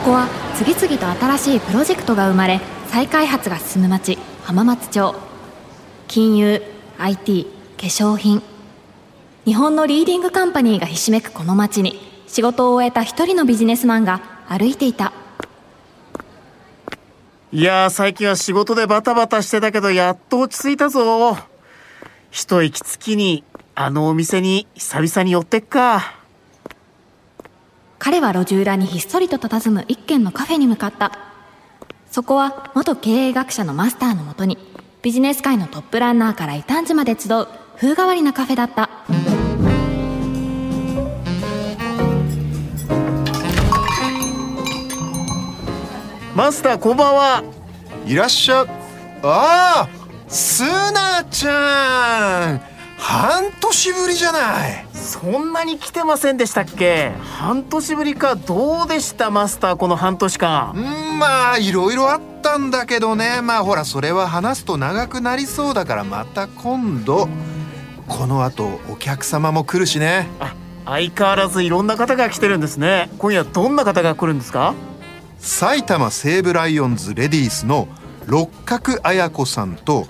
ここは次々と新しいプロジェクトが生まれ再開発が進む町浜松町。金融 IT 化粧品。日本のリーディングカンパニーがひしめくこの町に仕事を終えた一人のビジネスマンが歩いていた。いやー最近は仕事でバタバタしてたけどやっと落ち着いたぞ。一息つきにあのお店に久々に寄ってっか。彼は路地裏にひっそりと佇む一軒のカフェに向かった。そこは元経営学者のマスターのもとにビジネス界のトップランナーから異端児まで集う風変わりなカフェだった。マスターこんばんは。いらっしゃああスナちゃん。半年ぶりじゃない。そんなに来てませんでしたっけ？半年ぶりか。どうでしたマスターこの半年間？うんまあいろいろあったんだけどね。まあほらそれは話すと長くなりそうだからまた今度。この後お客様も来るしね。あ相変わらずいろんな方が来てるんですね。今夜どんな方が来るんですか？埼玉西武ライオンズレディースの六角綾子さんと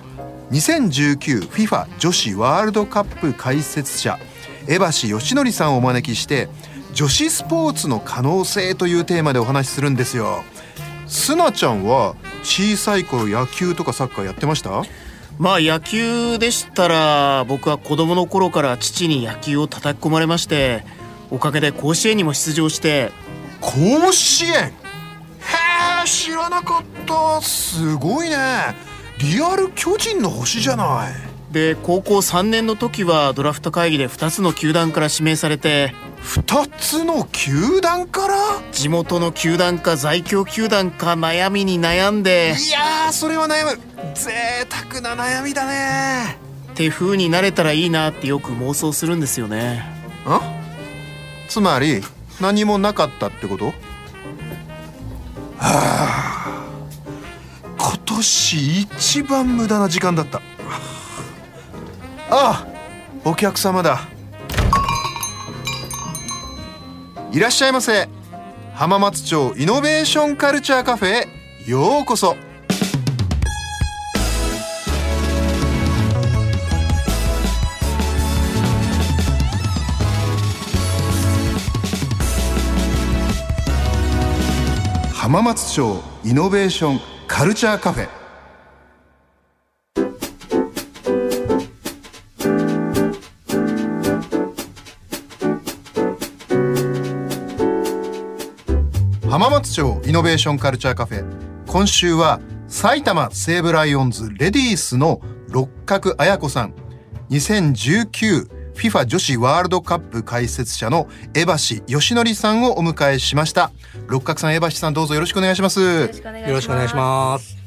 2019FIFA 女子ワールドカップ解説者江橋義則さんをお招きして女子スポーツの可能性というテーマでお話しするんですよ。すなちゃんは小さい頃野球とかサッカーやってました？まあ野球でしたら僕は子供の頃から父に野球を叩き込まれましておかげで甲子園にも出場して。甲子園？へえ知らなかった。すごいね。リアル巨人の星じゃないで高校3年の時はドラフト会議で2つの球団から指名されて2つの球団から？地元の球団か在京球団か悩みに悩んでいやーそれは悩む。贅沢な悩みだね。って風になれたらいいなってよく妄想するんですよね。あ？つまり何もなかったってこと？はあ。今年一番無駄な時間だったああお客様だ。いらっしゃいませ。浜松町イノベーションカルチャーカフェへようこそ。浜松町イノベーションカルチャーカフェ。浜松町イノベーションカルチャーカフェ今週は埼玉西武ライオンズレディースの六角綾子さん。2019FIFA 女子ワールドカップ解説者の江橋義則さんをお迎えしました。六角さん江橋さんどうぞよろしくお願いします。よろしくお願いします。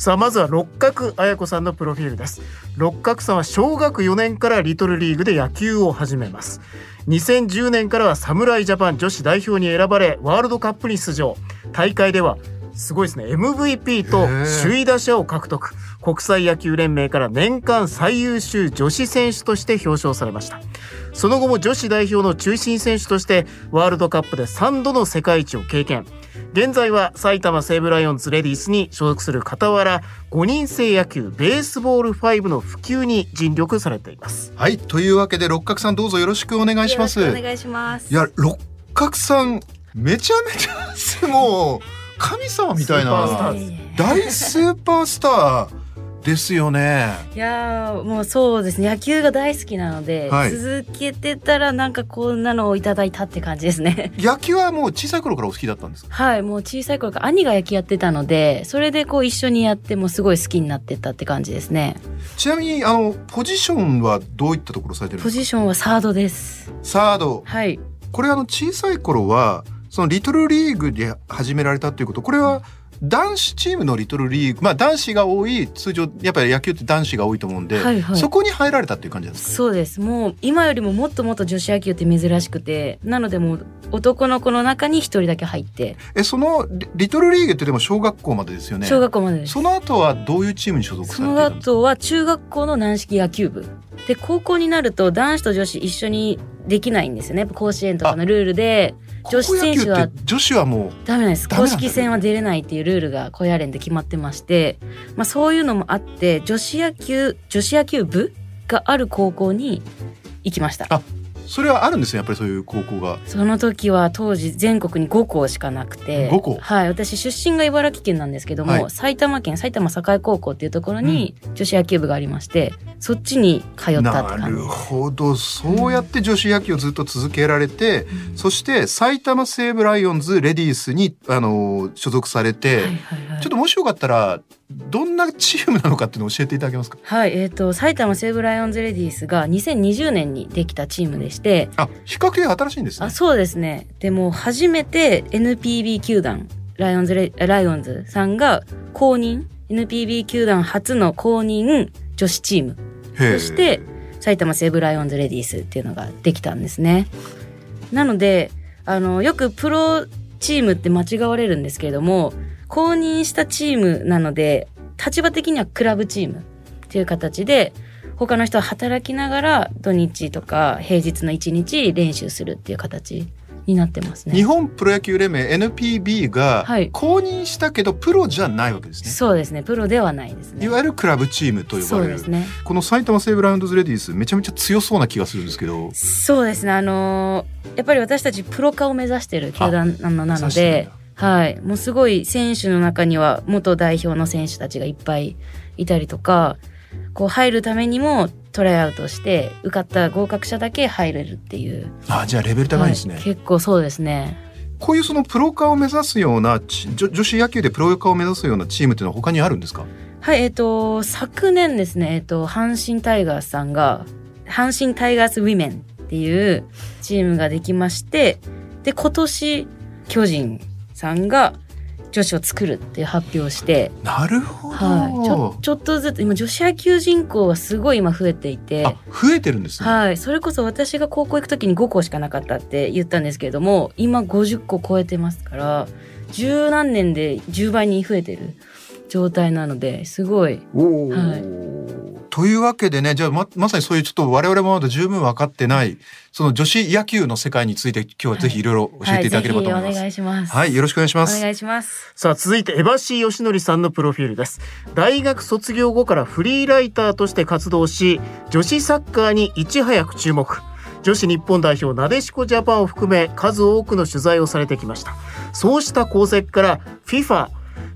さあまずは六角綾子さんのプロフィールです。六角さんは小学4年からリトルリーグで野球を始めます。2010年からは侍ジャパン女子代表に選ばれワールドカップに出場。大会ではすごいですね。MVP と首位打者を獲得。国際野球連盟から年間最優秀女子選手として表彰されました。その後も女子代表の中心選手としてワールドカップで3度の世界一を経験。現在は埼玉西武ライオンズレディースに所属する傍ら5人制野球ベースボール5の普及に尽力されています。はいというわけで六角さんどうぞよろしくお願いします。よろしくお願いします。いや六角さんめちゃめちゃ もう神様みたいな大スーパースターですよね。いやーもうそうですね。野球が大好きなので、はい。続けてたらなんかこんなのをいただいたって感じですね。野球はもう小さい頃からお好きだったんですか？はいもう小さい頃から兄が野球やってたのでそれでこう一緒にやってもうすごい好きになってったって感じですね。ちなみにあのポジションはどういったところされてるんポですか？ジションはサードです。サード。はい。これあの小さい頃はそのリトルリーグで始められたっていうこと。これは男子チームのリトルリーグまあ男子が多い通常やっぱり野球って男子が多いと思うんで、はいはい。そこに入られたっていう感じですか？そうです。もう今よりももっともっと女子野球って珍しくてなのでもう男の子の中に一人だけ入って。えそのリリトルリーグってでも小学校までですよね？小学校までです。その後はどういうチームに所属さそのれていたんですか？後は中学校の軟式野球部。で高校になると男子と女子一緒にできないんですよね。甲子園とかのルールで女子選手は女子はもダメなんです。公式戦は出れないっていうルールが高野連で決まってまして、まあ、そういうのもあって女子野球女子野球部がある高校に行きました。あうそれはあるんですねやっぱりそういう高校が。その時は当時全国に5校しかなくて5校。はい私出身が茨城県なんですけども、はい。埼玉県埼玉栄高校っていうところに女子野球部がありましてそっちに通ったってな感じ。るほど。そうやって女子野球をずっと続けられて、そして埼玉西武ライオンズレディースにあの所属されて、はいはいはい。ちょっともしよかったらどんなチームなのかっていうのを教えていただけますか？はい、えっ、と埼玉西武ライオンズレディースが2020年にできたチームでして、あ比較的新しいんですね。あそうですね。でも初めて NPB 球団ライオンズレライオンズさんが公認 NPB 球団初の公認女子チームへえそして埼玉西武ライオンズレディースっていうのができたんですね。なのであのよくプロチームって間違われるんですけれども公認したチームなので立場的にはクラブチームっていう形で他の人は働きながら土日とか平日の一日練習するっていう形になってます日ね。本プロ野球連盟 NPB がはい。公認したけどプロじゃないわけですね、そうですね。プロではないですね。いわゆるクラブチームと呼ばれる。そうですね。この埼玉西武ラウンドズレディースめちゃめちゃ強そうな気がするんですけど。そうですね。あのーやっぱり私たちプロ化を目指してる球団なのなので、はい、もうすごい選手の中には元代表の選手たちがいっぱいいたりとかこう入るためにもトライアウトして受かった合格者だけ入れるっていう、あじゃあレベル高いですね、はい。結構そうですね。こういうそのプロ化を目指すようなち女女子野球でプロ化を目指すようなチームっていうのは他にあるんですか？はいえっ、と昨年ですねえっ、と阪神タイガースさんが阪神タイガースウィメンっていうチームができましてで今年巨人さんが女子を作るっていう発表をして、なるほど、はい、ちょちょっとずつ今女子野球人口はすごい今増えていてあ増えてるんですね、はい、それこそ私が高校行く時に5校しかなかったって言ったんですけれども今50校超えてますから十何年で10倍に増えてる状態なのですごい。はというわけでねじゃあままさにそういうちょっと我々もまだ十分分かってないその女子野球の世界について今日はぜひいろいろ教えていただければと思います。はい、ぜひお願いします。はい、よろしくお願いします。お願いします。さあ続いてエバシー義則さんのプロフィールです大学卒業後からフリーライターとして活動し女子サッカーにいち早く注目女子日本代表なでしこジャパンを含め数多くの取材をされてきましたそうした功績から FIFA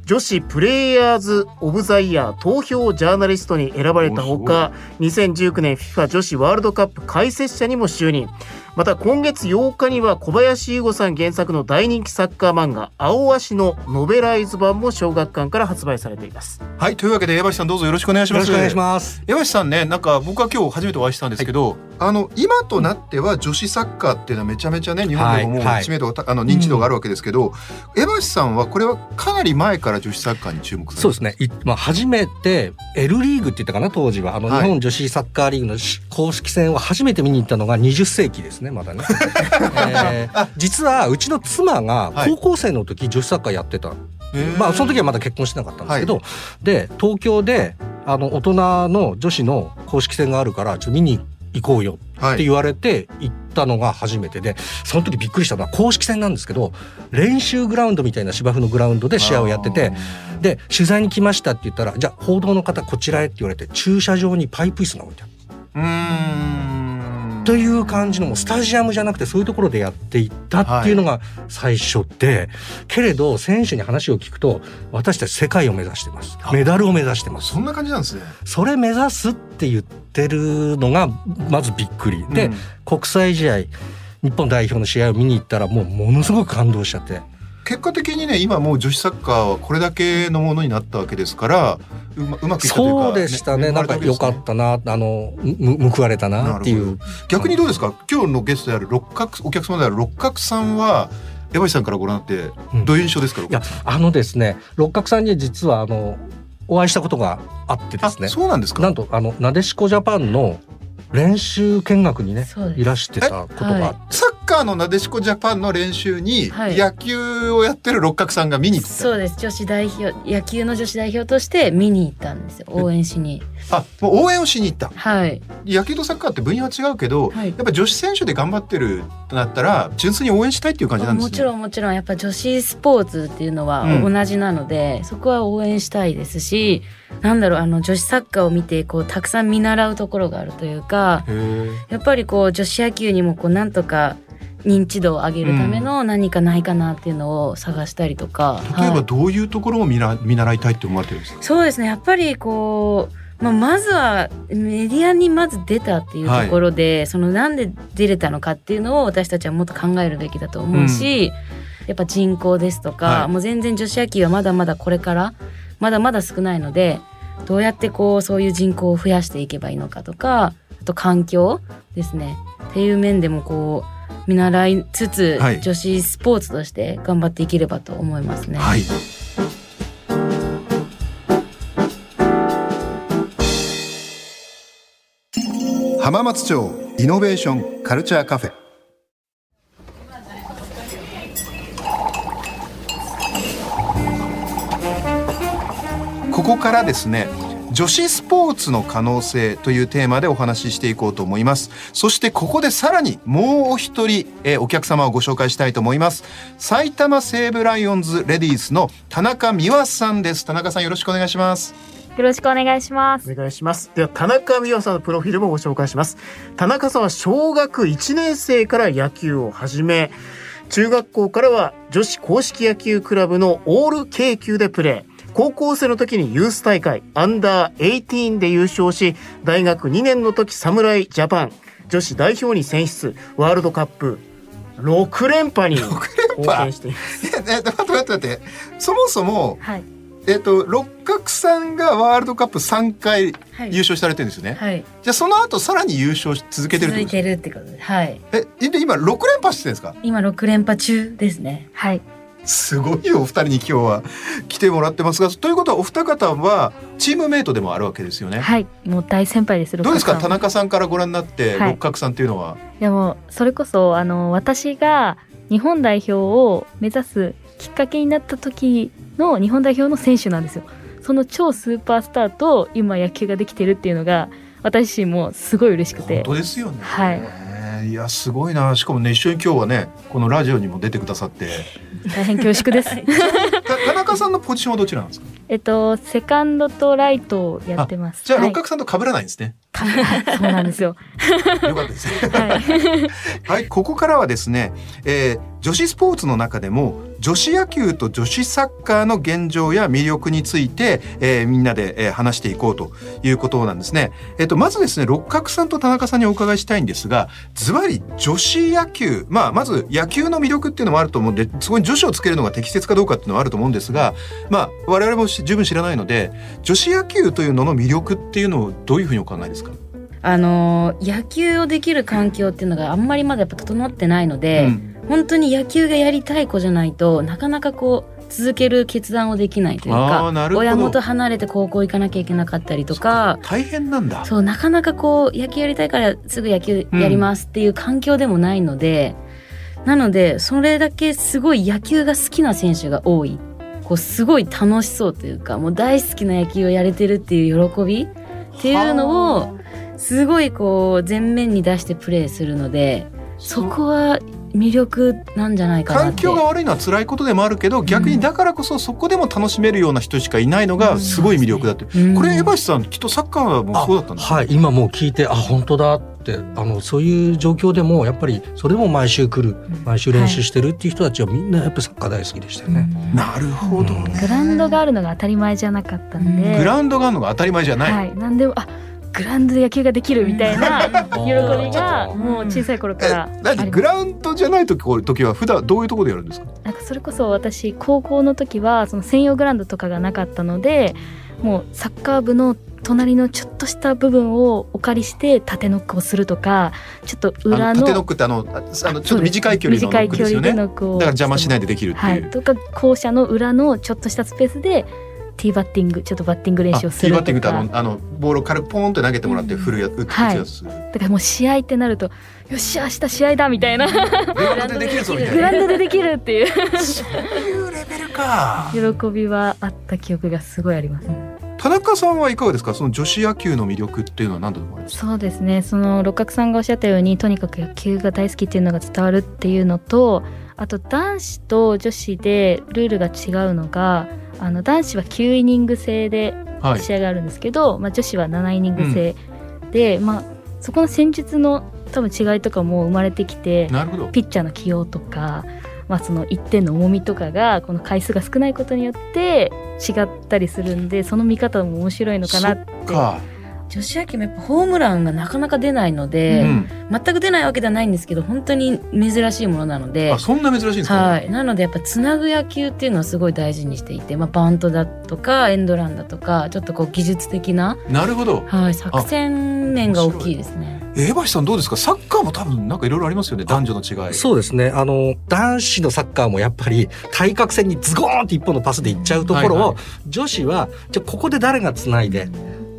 女子プレイヤーズ・オブ・ザ・イヤー投票ジャーナリストに選ばれたほか2019年 FIFA 女子ワールドカップ解説者にも就任また今月8日には小林優吾さん原作の大人気サッカー漫画「青足」のノベライズ版も小学館から発売されていますはい、というわけで山橋さんどうぞよろしくお願いします。よろしくお願いします。山橋さんね、なんか僕は今日初めてお会いしたんですけど、あの今となっては女子サッカーっていうのはめちゃめちゃね日本でももうはいはい。知名度がた、あの認知度があるわけですけど、山橋さんはこれはかなり前から女子サッカーに注目されてそうですね。いまあ初めて L リーグって言ったかな当時は。あの、はい。日本女子サッカーリーグのし公式戦を初めて見に行ったのが20世紀ですねまだね。えー実はうちの妻がはい。高校生の時女子サッカーやってた。へー。まあその時はまだ結婚してなかったんですけど、で東京であの大人の女子の公式戦があるからちょっと見に行こうよはい。って言われて行ったのが初めてでその時びっくりしたのは公式戦なんですけど練習グラウンドみたいな芝生のグラウンドで試合をやっててで取材に来ましたって言ったらじゃあ報道の方こちらへって言われて駐車場にパイプ椅子が置いてあるうーんという感じのもうスタジアムじゃなくてそういうところでやっていったっていうのが最初で、けれど選手に話を聞くと私たち世界を目指してます。メダルを目指してます。そんな感じなんですね。それ目指すって言ってるのがまずびっくり。で、うん。国際試合日本代表の試合を見に行ったらもうものすごく感動しちゃって結果的にね今もう女子サッカーはこれだけのものになったわけですからうまうまくいったというかそうでしたね。なんか良かったなあのむ報われたなっていう。逆にどうですか？今日のゲストである六角お客様である六角さんは山下さんからご覧になってうん。どういう印象ですか、いやあのですね六角さんに実はあのお会いしたことがあってですね。あそうなんですか？なんとあのなでしこジャパンの練習見学にねいらしてたことがあって、サッカーのなでしこジャパンの練習にはい。野球をやってる六角さんが見に行ってた、そうです。女子代表野球の女子代表として見に行ったんですよ。応援しに。あもう応援をしに行った。はい。野球とサッカーって分野は違うけど、はい。やっぱ女子選手で頑張ってるとなったら純粋に応援したいっていう感じなんですね。もちろんもちろん。やっぱ女子スポーツっていうのはうん。同じなので、そこは応援したいですしなんだろうあの女子サッカーを見てこうたくさん見習うところがあるというかやっぱりこう女子野球にもこうなんとか認知度を上げるための何かないかなっていうのを探したりとか、例えばはい。どういうところを見な見習いたいって思われてるんですか？そうですね。やっぱりこう、まあ、まずはメディアにまず出たっていうところで、そのなんで出れたのかっていうのを私たちはもっと考えるべきだと思うし、やっぱ人口ですとか、はい。もう全然女子野球はまだまだこれからまだまだ少ないのでどうやってこうそういう人口を増やしていけばいいのかとかあと環境ですね。っていう面でもこう見習いつつ、はい。女子スポーツとして頑張っていければと思いますね。はい。浜松町イノベーションカルチャーカフェ。ここからですね女子スポーツの可能性というテーマでお話ししていこうと思います。そしてここでさらにもうお一人、えーお客様をご紹介したいと思います。埼玉西武ライオンズレディースの田中美和さんです。田中さんよろしくお願いします。よろしくお願いします。お願いします。では田中美和さんのプロフィールもご紹介します。田中さんは小学1年生から野球を始め中学校からは女子硬式野球クラブのオール K 級でプレー高校生の時にユース大会アンダー18で優勝し大学2年の時侍ジャパン女子代表に選出ワールドカップ6連覇に貢献しています。ええ待って待って待ってそもそもはい。えっと六角さんがワールドカップ3回はい。優勝されてるんですよね、はい、じゃあその後さらに優勝し続けてるってこと？です続いてるってことで、はい。かえで今6連覇してるんですか？今6連覇中ですね。はい。すごいよお二人に今日は来てもらってますがということはお二方はチームメイトでもあるわけですよね、はい。もう大先輩です。どうですか？田中さんからご覧になって、はい六角さんっていうのは、でも、それこそ、あの、私が日本代表を目指すきっかけになった時の日本代表の選手なんですよ。その超スーパースターと今野球ができてるっていうのが、私自身もすごい嬉しく本て。当ですよね、はいいやすごいなしかもね一緒に今日はねこのラジオにも出てくださって大変恐縮です。た田中さんのポジションはどちらなんですか？えっと、セカンドとライトをやってます。じゃあはい六角さんと被らないんですね、はいそうなんですよ。よかったですねはい。はい、ここからはですね、えー女子スポーツの中でも女子野球と女子サッカーの現状や魅力について、えーみんなで、えー話していこうということなんですね。えっ、とまずですね六角さんと田中さんにお伺いしたいんですがズバリ女子野球まあまず野球の魅力っていうのもあると思うんでそこに女子をつけるのが適切かどうかっていうのはあると思うんですがまあ我々もし十分知らないので女子野球というのの魅力っていうのをどういうふうにお考えですか、あのー野球をできる環境っていうのがあんまりまだやっぱ整ってないので、うん本当に野球がやりたい子じゃないとなかなかこう続ける決断をできないというか親元離れて高校行かなきゃいけなかったりとか。大変なんだ。そうなかなかこう野球やりたいからすぐ野球やりますっていう環境でもないので、なのでそれだけすごい野球が好きな選手が多い。こうすごい楽しそうというかもう大好きな野球をやれてるっていう喜びっていうのをすごいこう前面に出してプレーするのでそこは魅力なんじゃないかなって。環境が悪いのは辛いことでもあるけど逆にだからこそそこでも楽しめるような人しかいないのがすごい魅力だって、うん。これ江橋さんきっとサッカーもそうだったんですかはい今もう聞いてあ本当だってあのそういう状況でもやっぱりそれでも毎週来る毎週練習してるっていう人たちはみんなやっぱサッカー大好きでしたよね。なるほどね、グラウンドがあるのが当たり前じゃなかったんで、グラウンドがあるのが当たり前じゃない、はい、なんでもあグラウンドで野球ができるみたいな喜びがもう小さい頃からあえりグラウンドじゃない時時は普段どういうところでやるんですか？なんかそれこそ私高校の時はその専用グラウンドとかがなかったのでもうサッカー部の隣のちょっとした部分をお借りして縦ノックをするとかちょっと裏の縦ノックってあのああのちょっと短い距離のノックですよね。だから邪魔しないでできるっていう、はい、とか校舎の裏のちょっとしたスペースでティーバッティングちょっとバッティング練習をするとティーバッティングってあかのあのボールを軽くポーンって投げてもらって振るや、打つはいやつ、だからもう試合ってなるとよし明日試合だみたいな。グラウンドでできるぞみたいな。グラウンドでできるっていう。そういうレベルか。喜びはあった記憶がすごいあります。田中さんはいかがですか？その女子野球の魅力っていうのは何だと思います？そうですね。その六角さんがおっしゃったようにとにかく野球が大好きっていうのが伝わるっていうのとあと男子と女子でルールが違うのがあの男子は9イニング制ではい。試合があるんですけど、まあ、女子は7イニング制で、まあ、そこの戦術の多分違いとかも生まれてきてピッチャーの起用とか、まあ、その1点の重みとかがこの回数が少ないことによって違ったりするんでその見方も面白いのかなって女子野球もやっぱホームランがなかなか出ないので、うん、全く出ないわけではないんですけど本当に珍しいものなので。あそんな珍しいんですか、はい、なのでやっぱつなぐ野球っていうのはすごい大事にしていて、まあ、バントだとかエンドランだとかちょっとこう技術的な、なるほど。はい、作戦面が大きいですね。江橋さんどうですか？サッカーも多分なんかいろいろありますよね男女の違い。そうですね。あの男子のサッカーもやっぱり対角線にズゴーンって一本のパスでいっちゃうところを、はいはい。女子はじゃあここで誰がつないで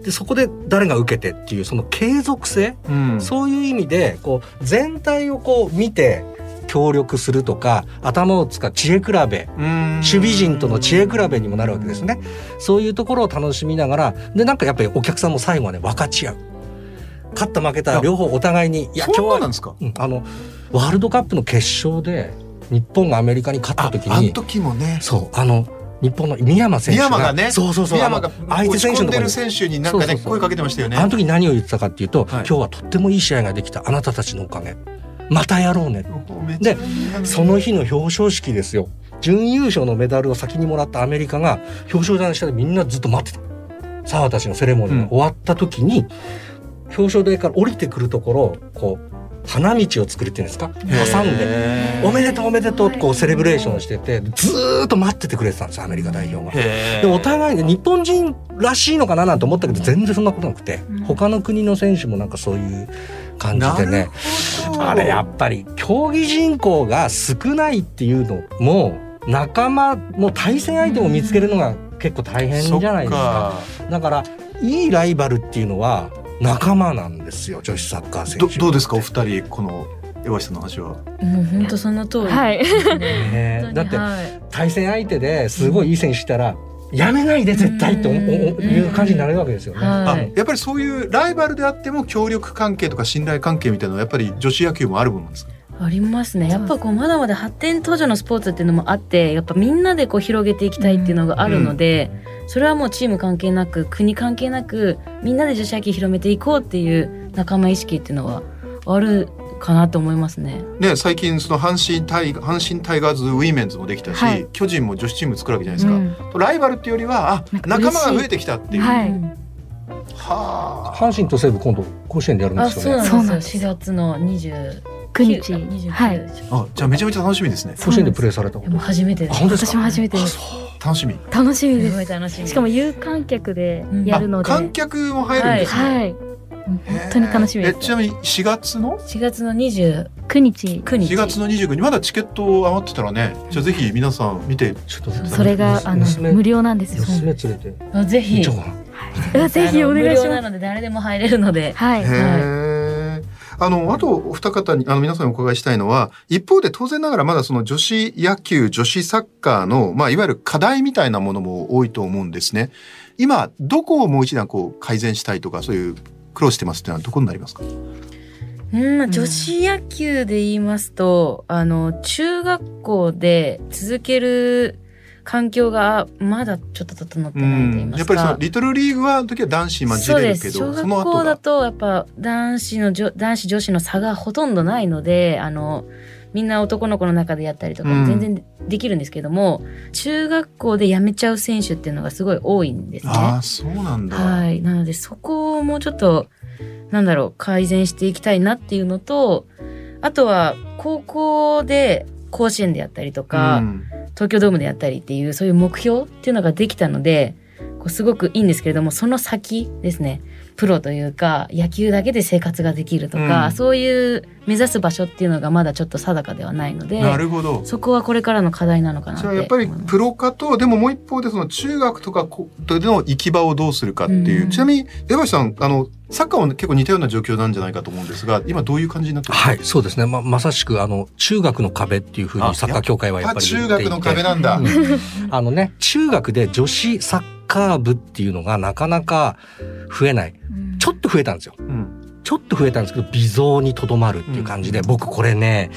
でそこで誰が受けてっていうその継続性、うん。そういう意味でこう全体をこう見て協力するとか頭を使う知恵比べ守守備陣との知恵比べにもなるわけですね。そういうところを楽しみながらでなんかやっぱりお客さんも最後はね分かち合う。勝った負けた両方お互いにいや今日はなんですか？うんあのワールドカップの決勝で日本がアメリカに勝った時にああの時もね。そうあの日本の宮山選手がねそうそうそうが相手選手の選手になんかねそうそうそう。声かけてましたよね。あの時何を言ってたかっていうと、はい。今日はとってもいい試合ができたあなたたちのおかげ。またやろうね。でその日の表彰式ですよ。準優勝のメダルを先にもらったアメリカが表彰台の下でみんなずっと待ってた。澤たちのセレモニーが終わった時に、表彰台から降りてくるところをこう花道を作るっていうんですか？挟んでへおめでとうおめでとうってこうセレブレーションしててずーっと待っててくれてたんですよアメリカ代表が。へでお互いに日本人らしいのかななんて思ったけど全然そんなことなくて、うん。他の国の選手もなんかそういう感じでね。あれやっぱり競技人口が少ないっていうのも仲間も対戦相手も見つけるのが結構大変じゃないですか。だからいいライバルっていうのは仲間なんですよ女子サッカー選手。どどうですかお二人この江橋さんの話は？もう本当その通り。はい。ね。だってはい。対戦相手ですごいいい選手したら、やめないで絶対っておおおいう感じになるわけですよね。はい。あやっぱりそういうライバルであっても協力関係とか信頼関係みたいなのはやっぱり女子野球もあるものなんですか？ありますね。やっぱこうまだまだ発展途上のスポーツっていうのもあって、やっぱみんなでこう広げていきたいっていうのがあるので、それはもうチーム関係なく、国関係なく、みんなで女子野球広めていこうっていう仲間意識っていうのはあるかなと思いますね。ね最近その阪神タイ阪神タイガース Women's もできたし、はい。巨人も女子チーム作るわけじゃないですか、うん。ライバルっていうよりはあ仲間が増えてきたっていう、はい。うんはあ。阪神と西武今度甲子園でやるんであ、すよね。そうなんですよ。そうなんです4月の29 9日29はい。あじゃあめちゃめちゃ楽しみですね。甲子園でプレーされたこと。初めてです。私も初めてです。楽しみ。楽しみすです。ごい楽しかも有観客でやるので、あ観客も入るんですね、はい。もう本当に楽しみです。えちなみに4月の？4月の29 9日。日。4月の29日まだチケット余ってたらねじゃあぜひ皆さん見て。ちょっとそれがあの娘無料なんですよ。娘連れて。あぜひ。ぜひお願いしあの無料ますなので誰でも入れるので。はい。へえ。あのあとお二方にあの皆さんにお伺いしたいのは一方で当然ながらまだその女子野球女子サッカーのまあいわゆる課題みたいなものも多いと思うんですね。今どこをもう一段こう改善したいとかそういう苦労してますっていうのはどこになりますか？うん、まあ女子野球で言いますと、あの、中学校で続ける環境がまだちょっと整ってないと言いますか。やっぱりそのリトルリーグは時は男子混じ。れるけど小学校だがとやっぱ男子の女男子女子の差がほとんどないので、あのみんな男の子の中でやったりとかうんも全然できるんですけども、中学校で辞めちゃう選手っていうのがすごい多いんですね。ああそうなんだ。はい。なので、そこをもうちょっと、なんだろう、改善していきたいなっていうのと、あとは、高校で甲子園でやったりとか、うん東京ドームでやったりっていう、そういう目標っていうのができたので、こうすごくいいんですけれどもその先ですね。プロというか野球だけで生活ができるとか、うん。そういう目指す場所っていうのがまだちょっと定かではないのでなるほど。そこはこれからの課題なのかなってじゃあやっぱりプロ化とでももう一方でその中学とかこでの行き場をどうするかっていう、うん。ちなみに江橋さんあのサッカーは結構似たような状況なんじゃないかと思うんですが今どういう感じになってますか？はい、そうですね。ま、まさしく、あの、中学の壁っていうふうあにサッカー協会はやっぱり言っていて。中学の壁なんだ、うん。あのね、中学で女子サッカー部っていうのがなかなか増えない。ちょっと増えたんですよ。うんちょっと増えたんですけど、微増にとどまるっていう感じで、僕これね、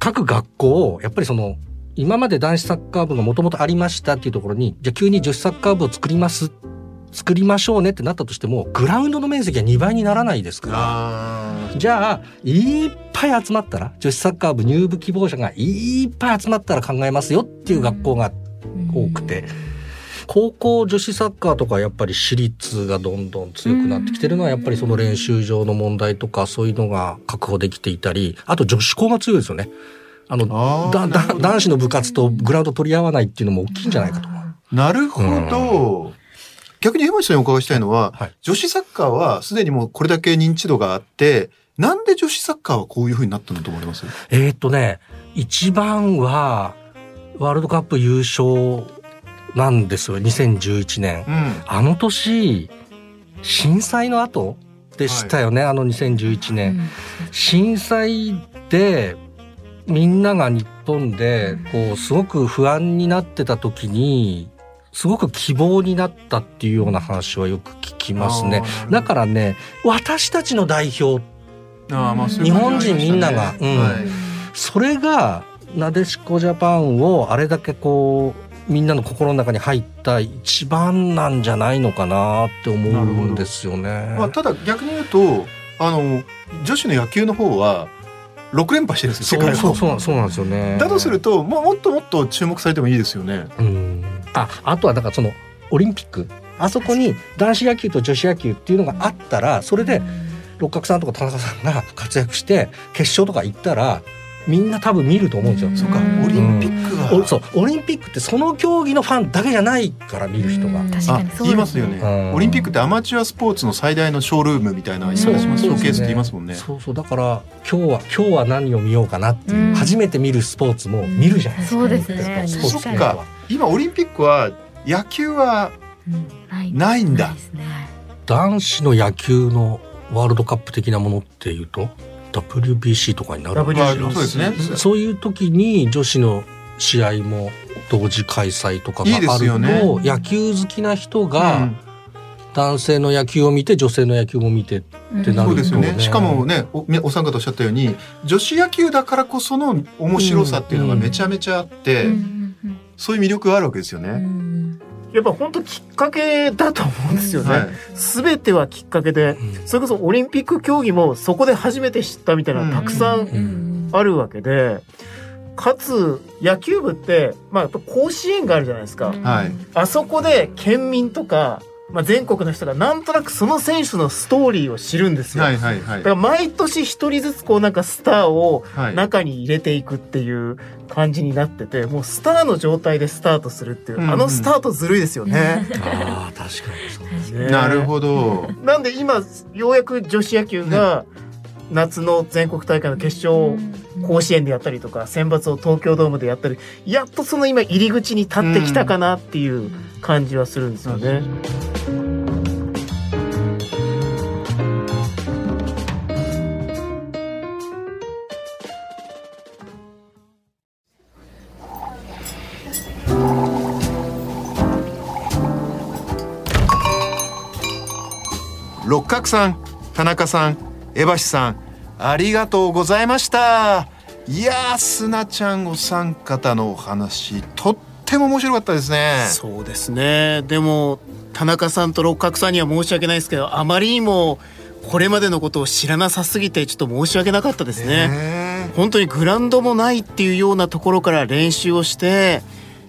各学校を、やっぱりその、今まで男子サッカー部がもともとありましたっていうところに、じゃあ急に女子サッカー部を作ります、作りましょうねってなったとしても、グラウンドの面積は2倍にならないですから。あじゃあ、いっぱい集まったら、女子サッカー部入部希望者がいっぱい集まったら考えますよっていう学校が多くて、高校女子サッカーとかやっぱり私立がどんどん強くなってきてるのはやっぱりその練習場の問題とかそういうのが確保できていたり、あと女子校が強いですよね。あの、男子の部活とグラウンド取り合わないっていうのも大きいんじゃないかと。なるほど、逆に江橋さんにお伺いしたいのは、はい。女子サッカーはすでにもうこれだけ認知度があってなんで女子サッカーはこういうふうになったんだと思います？えーっとね、一番はワールドカップ優勝なんですよ、2011年。うん。あの年、震災の後でしたよね、あの2011年。震災でみんなが日本でこうすごく不安になってた時にすごく希望になったっていうような話はよく聞きますね。だからね私たちの代表あーま日本人みんなが、うん。はい。それがなでしこジャパンをあれだけこうみんなの心の中に入った一番なんじゃないのかなって思うんですよね。まあ、ただ逆に言うとあの女子の野球の方は6連覇してるんですよ世界をそうそうそうなんですよね。だとするともうもっともっと注目されてもいいですよね。うんああとはだからそのオリンピックあそこに男子野球と女子野球っていうのがあったらそれで六角さんとか田中さんが活躍して決勝とか行ったらみんな多分見ると思うんですよ。そうか。うんオリンピックが、おそう。オリンピックってその競技のファンだけじゃないから見る人が。確かあにそう言いますよね、うん。オリンピックってアマチュアスポーツの最大のショールームみたいな言い方しますショーケースって言いますもんね。そうそうだから今日は今日は何を見ようかなっていう、うん。初めて見るスポーツも見るじゃないですか。そうですね。そっか。今オリンピックは野球はないないんだ。男子の野球のワールドカップ的なものっていうと？WBC とかになるの？かしら WBC そうですね。そういう時に女子の試合も同時開催とかがあるとよね。野球好きな人うがん。男性の野球を見て女性の野球も見てってなるとそうですよね。ねしかもね、おみお三方おっしゃったように、女子野球だからこその面白さっていうのがめちゃめちゃあって、そういう魅力があるわけですよね。やっぱ本当きっかけだと思うんですよね。はい。すべてはきっかけで、うんそれこそオリンピック競技もそこで初めて知ったみたいなのがたくさんあるわけで、かつ野球部って、まあやっぱ甲子園があるじゃないですか。はいあそこで県民とか、まあ、全国の人がなんとなくその選手のストーリーを知るんですよ。はいはいはいだから毎年一人ずつこうなんかスターをはい。中に入れていくっていう感じになってて、もうスターの状態でスタートするっていう、うんうんあのスタートずるいですよね。ああ 確かにそうねなるほど。なんで今ようやく女子野球が夏の全国大会の決勝を甲子園でやったりとか選抜を東京ドームでやったりやっとその今入り口に立ってきたかなっていう感じはするんですよね。六角さん、田中さん、江橋さん、ありがとうございました。いやー、すなちゃんお三方のお話、とっても面白かったですね。そうですねでも田中さんと六角さんには申し訳ないですけどあまりにもこれまでのことを知らなさすぎてちょっと申し訳なかったですね。ね本当にグラウンドもないっていうようなところから練習をして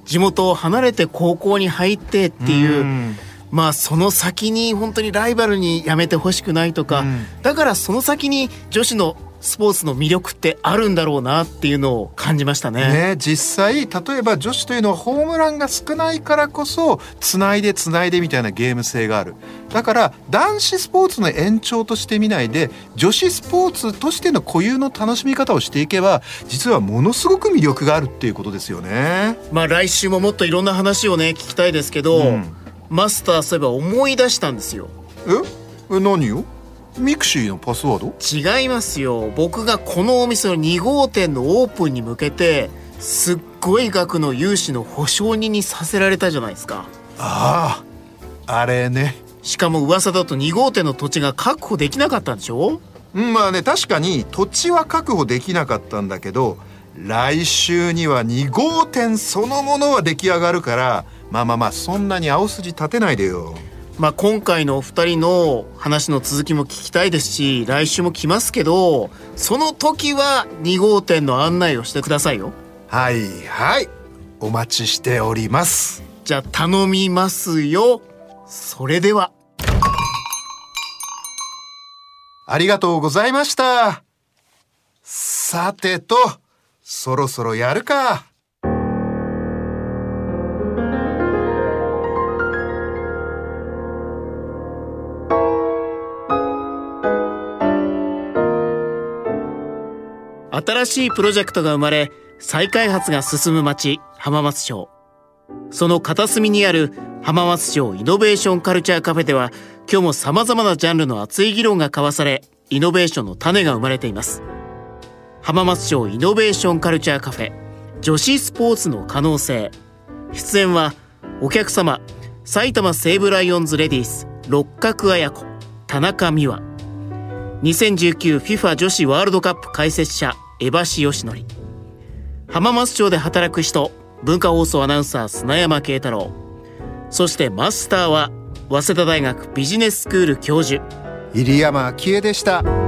地元を離れて高校に入ってっていう、んまあその先に本当にライバルにやめてほしくないとか、うんだからその先に女子のスポーツの魅力ってあるんだろうなっていうのを感じましたね。ね実際例えば女子というのはホームランが少ないからこそつないでつないでみたいなゲーム性があるだから男子スポーツの延長として見ないで女子スポーツとしての固有の楽しみ方をしていけば実はものすごく魅力があるっていうことですよね。まあ来週ももっといろんな話をね聞きたいですけど、うんマスターそういえば思い出したんですよ。え？え何よ mixi のパスワード？違いますよ。僕がこのお店の2号店のオープンに向けてすっごい額の融資の保証人にさせられたじゃないですか。あああれね。しかも噂だと2号店の土地が確保できなかったんでしょ？うんまあね確かに土地は確保できなかったんだけど来週には2号店そのものは出来上がるからまあまあまあそんなに青筋立てないでよ。まあ今回のお二人の話の続きも聞きたいですし来週も来ますけどその時は2号店の案内をしてくださいよ。はいはいお待ちしております。じゃあ頼みますよ。それでは。ありがとうございました。さてとそろそろやるか新しいプロジェクトが生まれ再開発が進む町浜松町。その片隅にある浜松町イノベーションカルチャーカフェでは今日も様々なジャンルの熱い議論が交わされイノベーションの種が生まれています。浜松町イノベーションカルチャーカフェ女子スポーツの可能性。出演はお客様埼玉西武ライオンズレディース六角綾子田中美和。2019FIFA 女子ワールドカップ解説者江橋義則。浜松町で働く人文化放送アナウンサー砂山慶太郎。そしてマスターは早稲田大学ビジネススクール教授。入山昭恵でした。